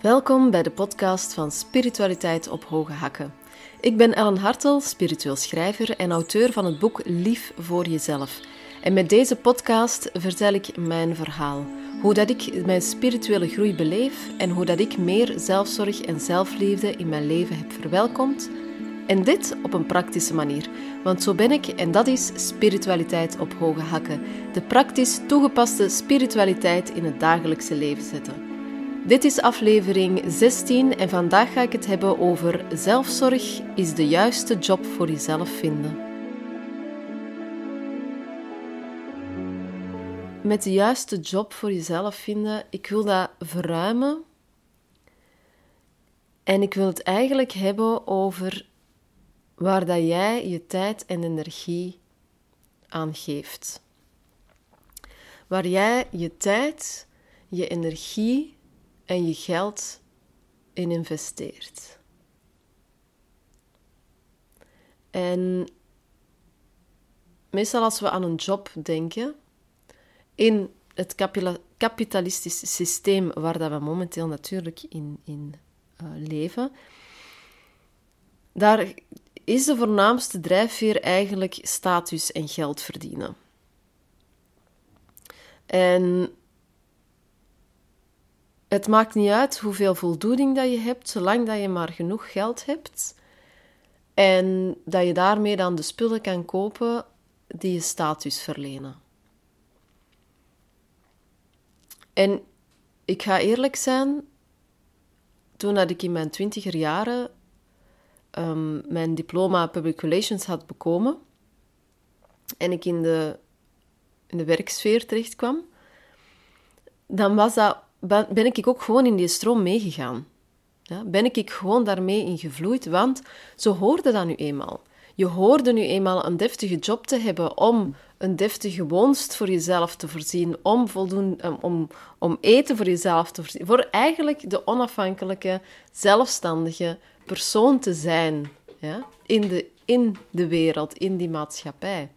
Welkom bij de podcast van Spiritualiteit op Hoge Hakken. Ik ben Ellen Hartel, spiritueel schrijver en auteur van het boek Lief voor Jezelf. En met deze podcast vertel ik mijn verhaal. Hoe dat ik mijn spirituele groei beleef en hoe dat ik meer zelfzorg en zelfliefde in mijn leven heb verwelkomd. En dit op een praktische manier. Want zo ben ik en dat is spiritualiteit op hoge hakken. De praktisch toegepaste spiritualiteit in het dagelijkse leven zetten. Dit is aflevering 16 en vandaag ga ik het hebben over zelfzorg is de juiste job voor jezelf vinden. Met de juiste job voor jezelf vinden, ik wil dat verruimen. En ik wil het eigenlijk hebben over waar dat jij je tijd en energie aan geeft. Waar jij je tijd, je energie en je geld in investeert. En meestal als we aan een job denken, in het kapitalistische systeem waar dat we momenteel natuurlijk in, in uh, leven, daar is de voornaamste drijfveer eigenlijk status en geld verdienen. En het maakt niet uit hoeveel voldoening dat je hebt, zolang dat je maar genoeg geld hebt en dat je daarmee dan de spullen kan kopen die je status verlenen. En ik ga eerlijk zijn, toen dat ik in mijn twintiger jaren um, mijn diploma Public Relations had bekomen en ik in de, in de werksfeer terecht kwam, dan was dat ben ik ook gewoon in die stroom meegegaan. Ja, ben ik gewoon daarmee ingevloeid, want zo hoorde dat nu eenmaal. Je hoorde nu eenmaal een deftige job te hebben om een deftige woonst voor jezelf te voorzien, om, voldoen, om, om eten voor jezelf te voorzien, voor eigenlijk de onafhankelijke, zelfstandige persoon te zijn ja, in, de, in de wereld, in die maatschappij.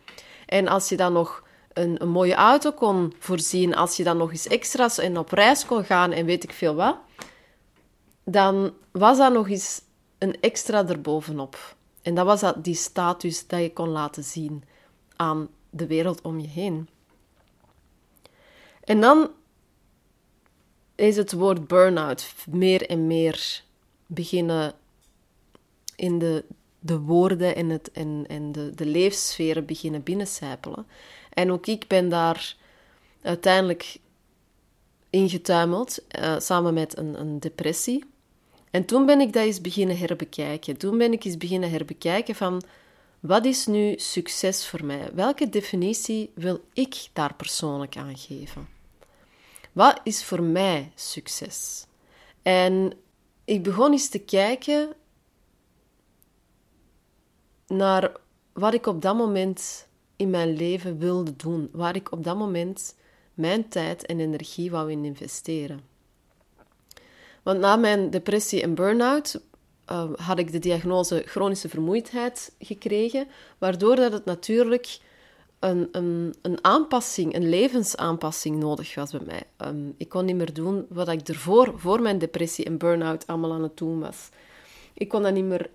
En als je dan nog een, een, mooie auto kon voorzien, als je dan nog eens extra's en op reis kon gaan en weet ik veel wat, dan was dat nog eens een extra erbovenop. En dat was dat, die status dat je kon laten zien aan de wereld om je heen. En dan is het woord burn-out meer en meer beginnen in de, de woorden en, het, en, de, de leefsferen beginnen binnencijpelen. En ook ik ben daar uiteindelijk ingetuimeld, uh, samen met een, een depressie. En toen ben ik dat eens beginnen herbekijken. Toen ben ik eens beginnen herbekijken van wat is nu succes voor mij? Welke definitie wil ik daar persoonlijk aan geven? Wat is voor mij succes? En ik begon eens te kijken naar wat ik op dat moment in mijn leven wilde doen, waar ik op dat moment mijn tijd en energie wou in investeren. Want na mijn depressie en burn-out uh, had ik de diagnose chronische vermoeidheid gekregen, waardoor dat het natuurlijk een, een, een aanpassing, een levensaanpassing nodig was bij mij. Um, ik kon niet meer doen wat ik ervoor, voor mijn depressie en burn-out, allemaal aan het doen was. Ik kon dat niet meer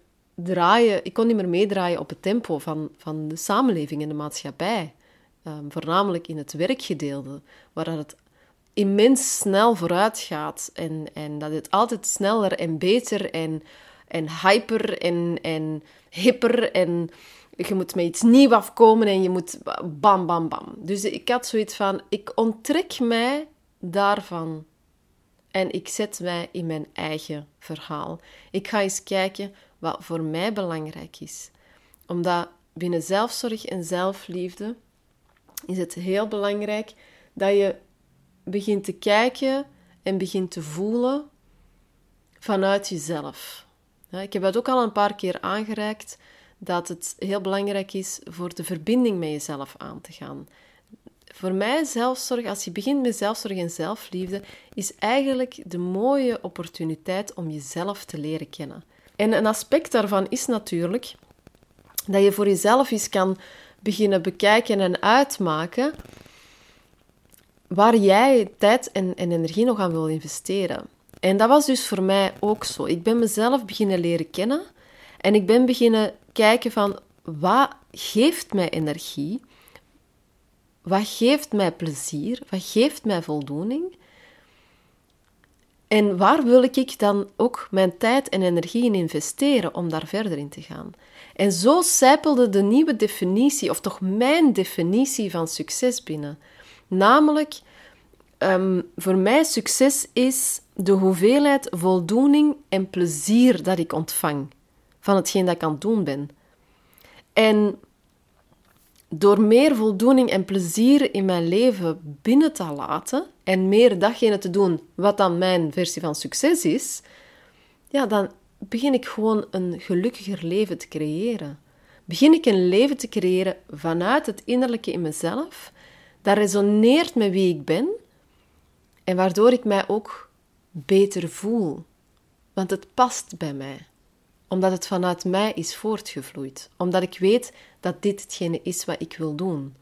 draaien, ik kon niet meer meedraaien op het tempo van, van de samenleving en de maatschappij. Um, voornamelijk in het werkgedeelte, waar het immens snel vooruit gaat en, en dat het altijd sneller en beter en, en hyper en, en hipper en je moet met iets nieuws afkomen en je moet bam, bam, bam. Dus ik had zoiets van, ik onttrek mij daarvan en ik zet mij in mijn eigen verhaal. Ik ga eens kijken wat voor mij belangrijk is. Omdat binnen zelfzorg en zelfliefde is het heel belangrijk dat je begint te kijken en begint te voelen vanuit jezelf. ik heb dat ook al een paar keer aangereikt, dat het heel belangrijk is voor de verbinding met jezelf aan te gaan. Voor mij zelfzorg, als je begint met zelfzorg en zelfliefde, is eigenlijk de mooie opportuniteit om jezelf te leren kennen. En een aspect daarvan is natuurlijk dat je voor jezelf eens kan beginnen bekijken en uitmaken waar jij tijd en, en energie nog aan wil investeren. En dat was dus voor mij ook zo. Ik ben mezelf beginnen leren kennen en ik ben beginnen kijken van wat geeft mij energie? Wat geeft mij plezier? Wat geeft mij voldoening? En waar wil ik dan ook mijn tijd en energie in investeren om daar verder in te gaan? En zo zijpelde de nieuwe definitie, of toch mijn definitie van succes binnen. Namelijk, um, voor mij succes is de hoeveelheid voldoening en plezier dat ik ontvang van hetgeen dat ik aan het doen ben. En door meer voldoening en plezier in mijn leven binnen te laten en meer datgene te doen wat dan mijn versie van succes is, ja, dan begin ik gewoon een gelukkiger leven te creëren. Begin ik een leven te creëren vanuit het innerlijke in mezelf, dat resoneert met wie ik ben en waardoor ik mij ook beter voel. Want het past bij mij omdat het vanuit mij is voortgevloeid. Omdat ik weet dat dit hetgene is wat ik wil doen.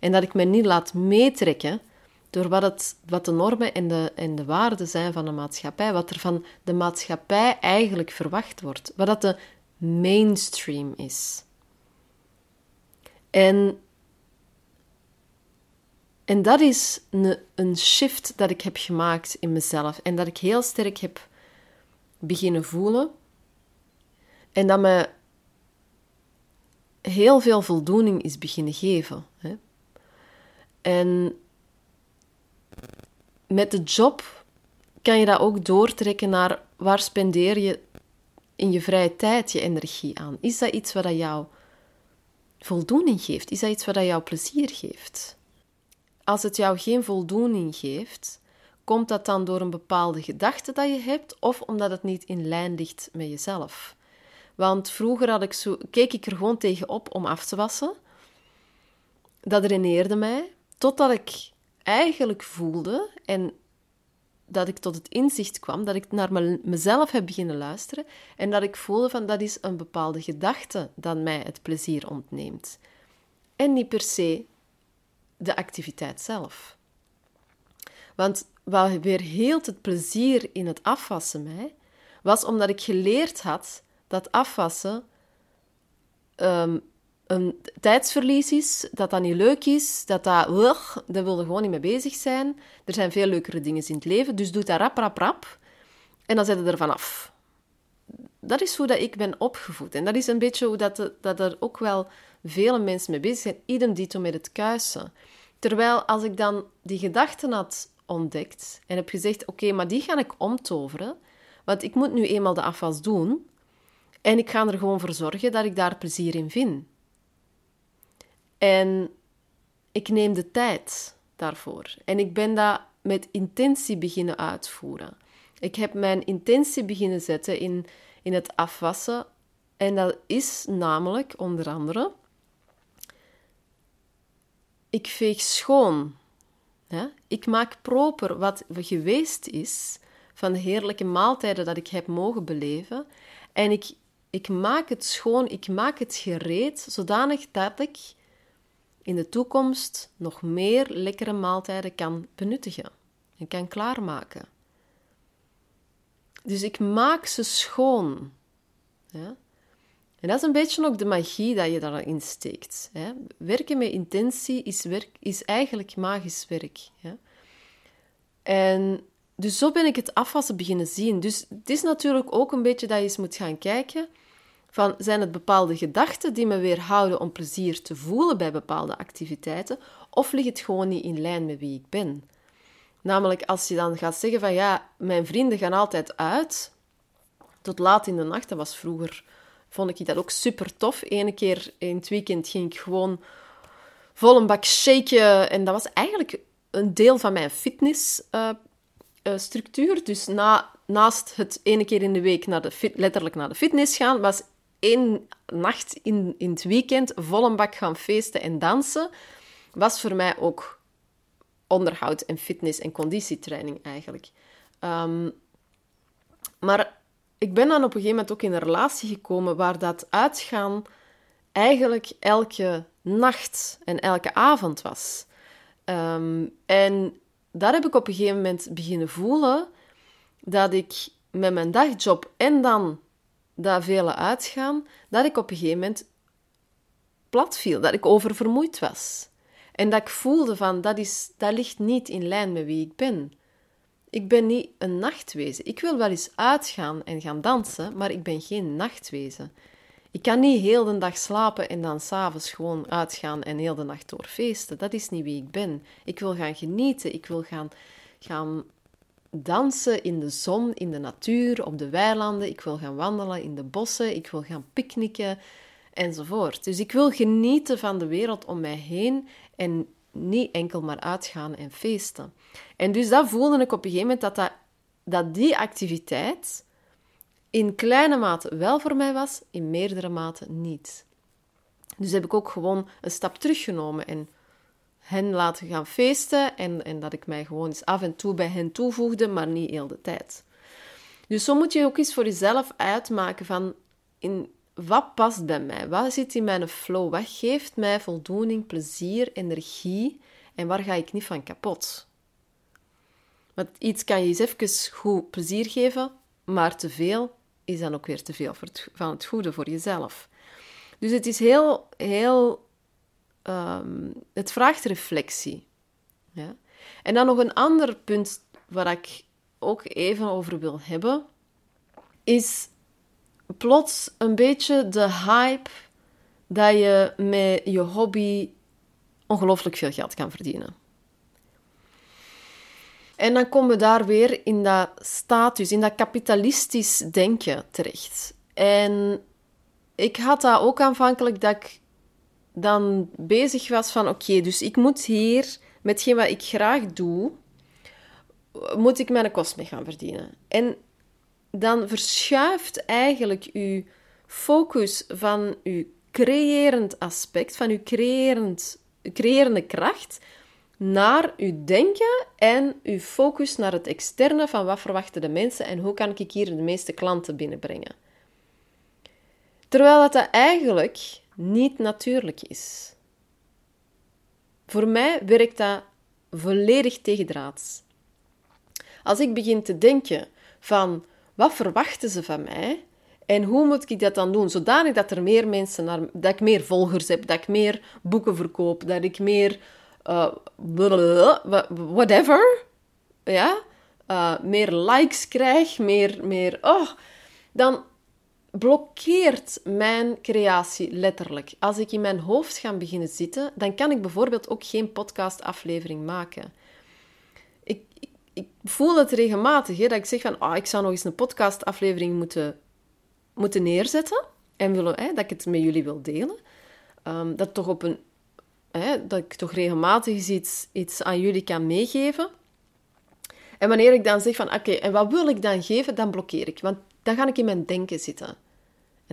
En dat ik me niet laat meetrekken door wat, het, wat de normen en de, en de waarden zijn van de maatschappij. Wat er van de maatschappij eigenlijk verwacht wordt. Wat dat de mainstream is. En, en dat is een, een shift dat ik heb gemaakt in mezelf. En dat ik heel sterk heb beginnen voelen en dat me heel veel voldoening is beginnen geven. Hè. En met de job kan je dat ook doortrekken naar waar spendeer je in je vrije tijd je energie aan. Is dat iets wat jou voldoening geeft? Is dat iets wat jou plezier geeft? Als het jou geen voldoening geeft, komt dat dan door een bepaalde gedachte dat je hebt of omdat het niet in lijn ligt met jezelf? Want vroeger had ik zo, keek ik er gewoon tegen op om af te wassen. Dat reneerde mij, totdat ik eigenlijk voelde en dat ik tot het inzicht kwam, dat ik naar mezelf heb beginnen luisteren en dat ik voelde van dat is een bepaalde gedachte dat mij het plezier ontneemt. En niet per se de activiteit zelf. Want wat weer heel het plezier in het afwassen mij, was omdat ik geleerd had dat afwassen um, een tijdsverlies is, dat dat niet leuk is, dat dat... Ugh, daar wil je gewoon niet mee bezig zijn. Er zijn veel leukere dingen in het leven, dus doe dat rap, rap, rap. En dan zet je er vanaf. Dat is hoe dat ik ben opgevoed. En dat is een beetje hoe dat, dat er ook wel vele mensen mee bezig zijn. Idem dito met het kuisen. Terwijl als ik dan die gedachten had ontdekt en heb gezegd, oké, maar die ga ik omtoveren, want ik moet nu eenmaal de afwas doen, en ik ga er gewoon voor zorgen dat ik daar plezier in vind. En ik neem de tijd daarvoor. En ik ben dat met intentie beginnen uitvoeren. Ik heb mijn intentie beginnen zetten in, in het afwassen. En dat is namelijk onder andere: ik veeg schoon. Ik maak proper wat geweest is van de heerlijke maaltijden dat ik heb mogen beleven. En ik ik maak het schoon, ik maak het gereed, zodanig dat ik in de toekomst nog meer lekkere maaltijden kan benuttigen en kan klaarmaken. Dus ik maak ze schoon. Ja? En dat is een beetje ook de magie dat je daarin steekt. Hè? Werken met intentie is, werk, is eigenlijk magisch werk. Ja? En dus zo ben ik het afwassen beginnen zien. Dus het is natuurlijk ook een beetje dat je eens moet gaan kijken van zijn het bepaalde gedachten die me weerhouden om plezier te voelen bij bepaalde activiteiten, of ligt het gewoon niet in lijn met wie ik ben? Namelijk als je dan gaat zeggen van ja, mijn vrienden gaan altijd uit tot laat in de nacht. Dat was vroeger, vond ik dat ook super tof. Ene keer in het weekend ging ik gewoon vol een bak shaken en dat was eigenlijk een deel van mijn fitnessstructuur. Uh, dus na, naast het ene keer in de week naar de letterlijk naar de fitness gaan, was één nacht in, in het weekend vol een bak gaan feesten en dansen, was voor mij ook onderhoud en fitness en conditietraining eigenlijk. Ehm, maar ik ben dan op een gegeven moment ook in een relatie gekomen waar dat uitgaan eigenlijk elke nacht en elke avond was. Ehm, en daar heb ik op een gegeven moment beginnen voelen dat ik met mijn dagjob en dan dat vele uitgaan, dat ik op een gegeven moment plat viel, dat ik oververmoeid was. En dat ik voelde van, dat, is, dat ligt niet in lijn met wie ik ben. Ik ben niet een nachtwezen. Ik wil wel eens uitgaan en gaan dansen, maar ik ben geen nachtwezen. Ik kan niet heel de dag slapen en dan s'avonds gewoon uitgaan en heel de nacht doorfeesten. Dat is niet wie ik ben. Ik wil gaan genieten. Ik wil gaan, gaan dansen in de zon, in de natuur, op de weilanden. Ik wil gaan wandelen in de bossen. Ik wil gaan picknicken enzovoort. Dus ik wil genieten van de wereld om mij heen en niet enkel maar uitgaan en feesten. En dus dat voelde ik op een gegeven moment dat, dat, die activiteit in kleine mate wel voor mij was, in meerdere mate niet. Dus heb ik ook gewoon een stap teruggenomen en hen laten gaan feesten en, en dat ik mij gewoon eens af en toe bij hen toevoegde, maar niet heel de tijd. Dus zo moet je ook eens voor jezelf uitmaken van in wat past bij mij? Wat zit in mijn flow? Wat geeft mij voldoening, plezier, energie en waar ga ik niet van kapot? Want iets kan je eens even goed plezier geven, maar te veel is dan ook weer te veel van het goede voor jezelf. Dus het is heel, heel, um, het vraagt reflectie. Ja? En dan nog een ander punt waar ik ook even over wil hebben, is plots een beetje de hype dat je met je hobby ongelooflijk veel geld kan verdienen. En dan komen we daar weer in dat status, in dat kapitalistisch denken terecht. En ik had dat ook aanvankelijk dat ik dan bezig was van oké, dus ik moet hier, met hetgeen wat ik graag doe, moet ik mijn kost mee gaan verdienen. En dan verschuift eigenlijk uw focus van uw creërend aspect, van uw creërend, creërende kracht, naar uw denken en uw focus naar het externe van wat verwachten de mensen en hoe kan ik hier de meeste klanten binnenbrengen. Terwijl dat, dat eigenlijk niet natuurlijk is. Voor mij werkt dat volledig tegendraads. Als ik begin te denken van wat verwachten ze van mij en hoe moet ik dat dan doen? Zodanig dat er meer mensen, naar, dat ik meer volgers heb, dat ik meer boeken verkoop, dat ik meer uh, whatever, ja, uh, meer likes krijg, meer, meer, oh, dan blokkeert mijn creatie letterlijk. Als ik in mijn hoofd ga beginnen zitten, dan kan ik bijvoorbeeld ook geen podcastaflevering maken. Ik, ik, ik voel het regelmatig, hè, dat ik zeg van, oh, ik zou nog eens een podcastaflevering moeten, moeten neerzetten en willen, hè, dat ik het met jullie wil delen. Um, dat toch op een hè, dat ik toch regelmatig iets, iets aan jullie kan meegeven. En wanneer ik dan zeg van, oké, en wat wil ik dan geven, dan blokkeer ik. Want dan ga ik in mijn denken zitten.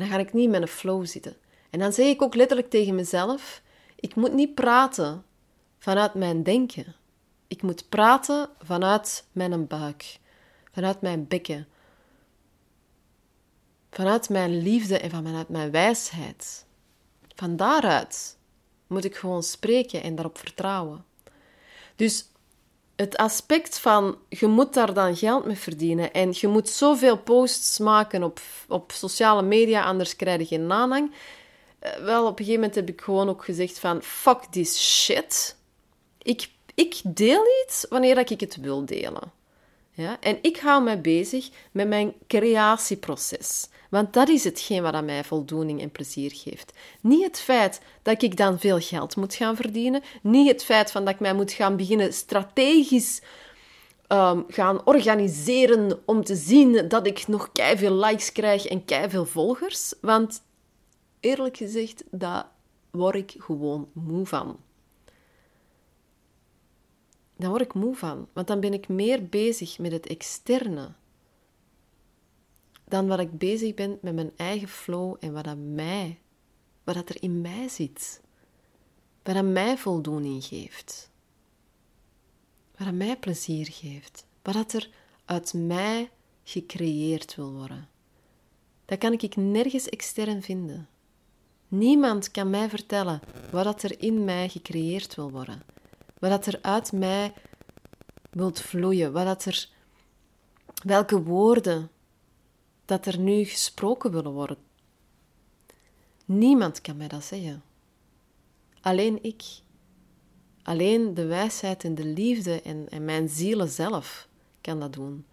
En dan ga ik niet in mijn flow zitten. En dan zeg ik ook letterlijk tegen mezelf, ik moet niet praten vanuit mijn denken. Ik moet praten vanuit mijn buik, vanuit mijn bekken, vanuit mijn liefde en vanuit mijn wijsheid. Van daaruit moet ik gewoon spreken en daarop vertrouwen. Dus het aspect van je moet daar dan geld mee verdienen en je moet zoveel posts maken op, op sociale media, anders krijg je geen aanhang. Eh, wel, op een gegeven moment heb ik gewoon ook gezegd van fuck this shit. Ik, ik deel iets wanneer ik het wil delen. Ja? En ik hou mij bezig met mijn creatieproces. Want dat is hetgeen wat aan mij voldoening en plezier geeft. Niet het feit dat ik dan veel geld moet gaan verdienen. Niet het feit van dat ik mij moet gaan beginnen strategisch um, gaan organiseren om te zien dat ik nog veel likes krijg en veel volgers. Want eerlijk gezegd, daar word ik gewoon moe van. Dan word ik moe van, want dan ben ik meer bezig met het externe dan wat ik bezig ben met mijn eigen flow en wat, dat mij, wat dat er in mij zit. Wat dat mij voldoening geeft. Wat dat mij plezier geeft. Wat dat er uit mij gecreëerd wil worden. Dat kan ik nergens extern vinden. Niemand kan mij vertellen wat dat er in mij gecreëerd wil worden. Wat dat er uit mij wilt vloeien. Wat dat er welke woorden dat er nu gesproken willen worden. Niemand kan mij dat zeggen. Alleen ik. Alleen de wijsheid en de liefde en, mijn zielen zelf kan dat doen.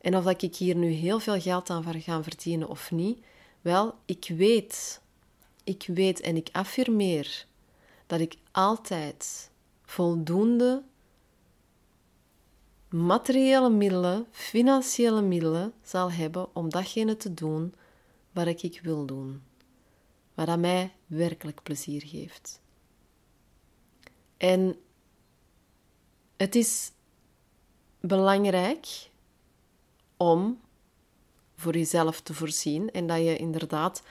En of dat ik hier nu heel veel geld aan ga verdienen of niet, wel, ik weet, ik weet en ik affirmeer dat ik altijd voldoende materiële middelen, financiële middelen zal hebben om datgene te doen wat ik wil doen. Wat dat mij werkelijk plezier geeft. En het is belangrijk om voor jezelf te voorzien en dat je inderdaad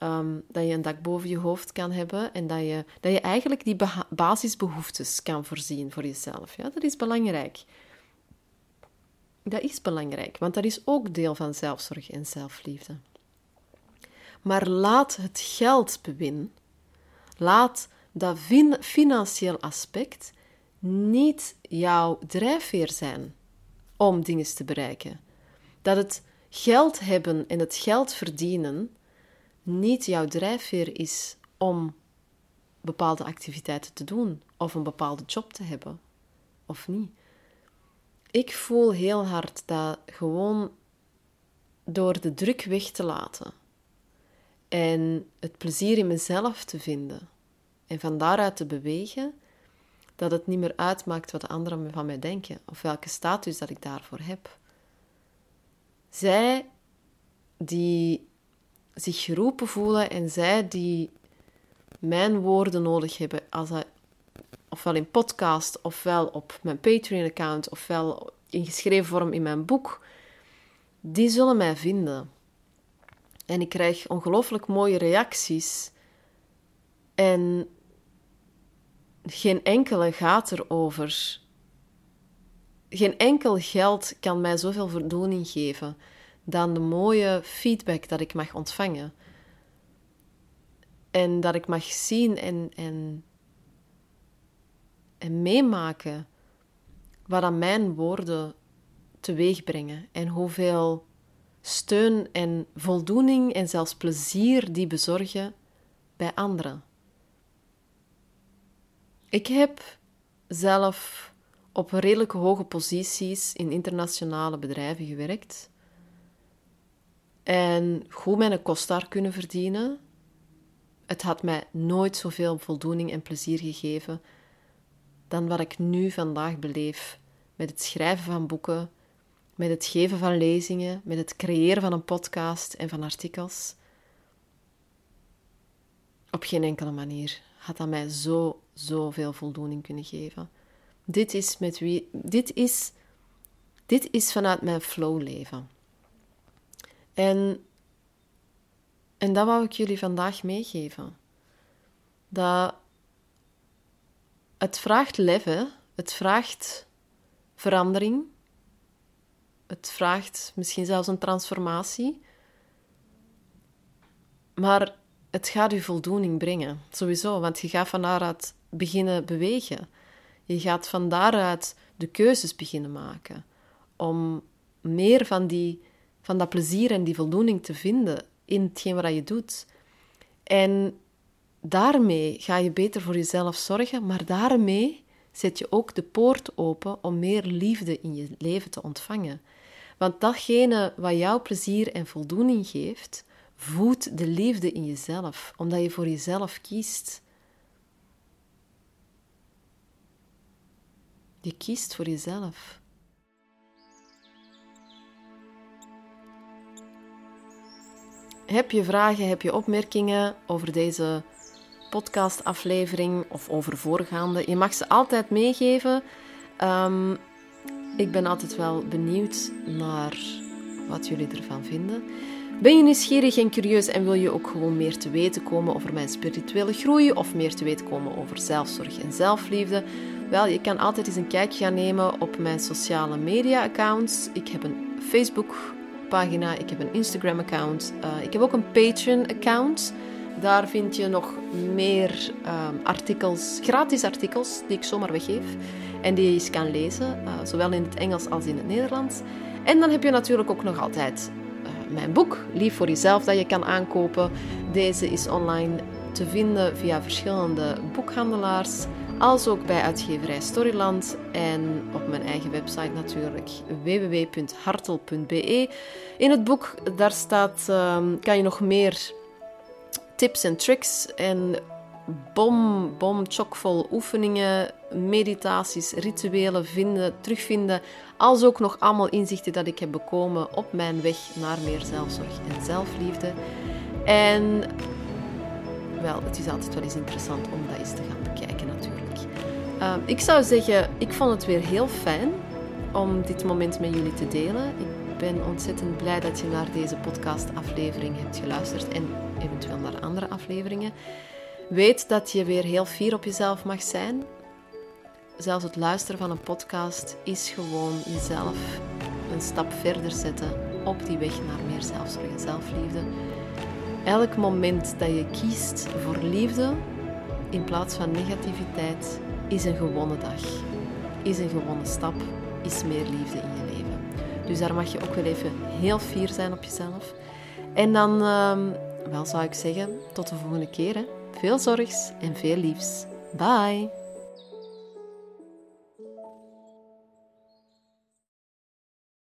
Ehm, dat je een dak boven je hoofd kan hebben en dat je, dat je eigenlijk die basisbehoeftes kan voorzien voor jezelf. Ja, dat is belangrijk. Dat is belangrijk, want dat is ook deel van zelfzorg en zelfliefde. Maar laat het geldbewin, laat dat financieel aspect niet jouw drijfveer zijn om dingen te bereiken. Dat het geld hebben en het geld verdienen niet jouw drijfveer is om bepaalde activiteiten te doen of een bepaalde job te hebben of niet. Ik voel heel hard dat gewoon door de druk weg te laten en het plezier in mezelf te vinden en van daaruit te bewegen, dat het niet meer uitmaakt wat de anderen van mij denken of welke status dat ik daarvoor heb. Zij die zich geroepen voelen en zij die mijn woorden nodig hebben, als ofwel in podcast, ofwel op mijn Patreon-account, ofwel in geschreven vorm in mijn boek, die zullen mij vinden. En ik krijg ongelooflijk mooie reacties. En geen enkele gaat erover. Geen enkel geld kan mij zoveel voldoening geven dan de mooie feedback dat ik mag ontvangen. En dat ik mag zien en, en, en meemaken wat aan mijn woorden teweeg brengen. En hoeveel steun en voldoening en zelfs plezier die bezorgen bij anderen. Ik heb zelf op redelijk hoge posities in internationale bedrijven gewerkt en goed mijn kost daar kunnen verdienen. Het had mij nooit zoveel voldoening en plezier gegeven dan wat ik nu vandaag beleef met het schrijven van boeken, met het geven van lezingen, met het creëren van een podcast en van artikels. Op geen enkele manier had dat mij zo, zoveel voldoening kunnen geven. Dit is, met wie, dit is, dit is vanuit mijn flow leven. En, en dat wou ik jullie vandaag meegeven. Dat het vraagt leven, het vraagt verandering, het vraagt misschien zelfs een transformatie. Maar het gaat u voldoening brengen, sowieso, want je gaat van daaruit beginnen bewegen. Je gaat van daaruit de keuzes beginnen maken om meer van die van dat plezier en die voldoening te vinden in hetgeen wat je doet. En daarmee ga je beter voor jezelf zorgen, maar daarmee zet je ook de poort open om meer liefde in je leven te ontvangen. Want datgene wat jou plezier en voldoening geeft, voedt de liefde in jezelf, omdat je voor jezelf kiest. Je kiest voor jezelf. Heb je vragen, heb je opmerkingen over deze podcastaflevering of over voorgaande? Je mag ze altijd meegeven. Um, ik ben altijd wel benieuwd naar wat jullie ervan vinden. Ben je nieuwsgierig en curieus en wil je ook gewoon meer te weten komen over mijn spirituele groei of meer te weten komen over zelfzorg en zelfliefde? Wel, je kan altijd eens een kijkje gaan nemen op mijn sociale media accounts. Ik heb een Facebook pagina, ik heb een Instagram-account, uh, ik heb ook een Patreon-account. Daar vind je nog meer um, artikels, gratis artikels, die ik zomaar weggeef. en die je eens kan lezen, uh, zowel in het Engels als in het Nederlands. En dan heb je natuurlijk ook nog altijd uh, mijn boek, Lief voor jezelf, dat je kan aankopen. Deze is online te vinden via verschillende boekhandelaars, als ook bij uitgeverij Storyland en op mijn eigen website natuurlijk www.hartel.be. In het boek daar staat, uh, kan je nog meer tips en tricks en bom, bom, chockvol oefeningen, meditaties, rituelen vinden, terugvinden, als ook nog allemaal inzichten dat ik heb bekomen op mijn weg naar meer zelfzorg en zelfliefde. En wel, het is altijd wel eens interessant om dat eens te gaan bekijken natuurlijk. Uh, ik zou zeggen, ik vond het weer heel fijn om dit moment met jullie te delen. Ik ben ontzettend blij dat je naar deze podcastaflevering hebt geluisterd en eventueel afleveringen. Weet dat je weer heel fier op jezelf mag zijn. Zelfs het luisteren van een podcast is gewoon jezelf een stap verder zetten op die weg naar meer zelfzorg en zelfliefde. Elk moment dat je kiest voor liefde in plaats van negativiteit is een gewonnen dag, is een gewonnen stap, is meer liefde in je leven. Dus daar mag je ook wel even heel fier zijn op jezelf. En dan, ehm, wel zou ik zeggen, tot de volgende keer. Hè. Veel zorgs en veel liefs. Bye!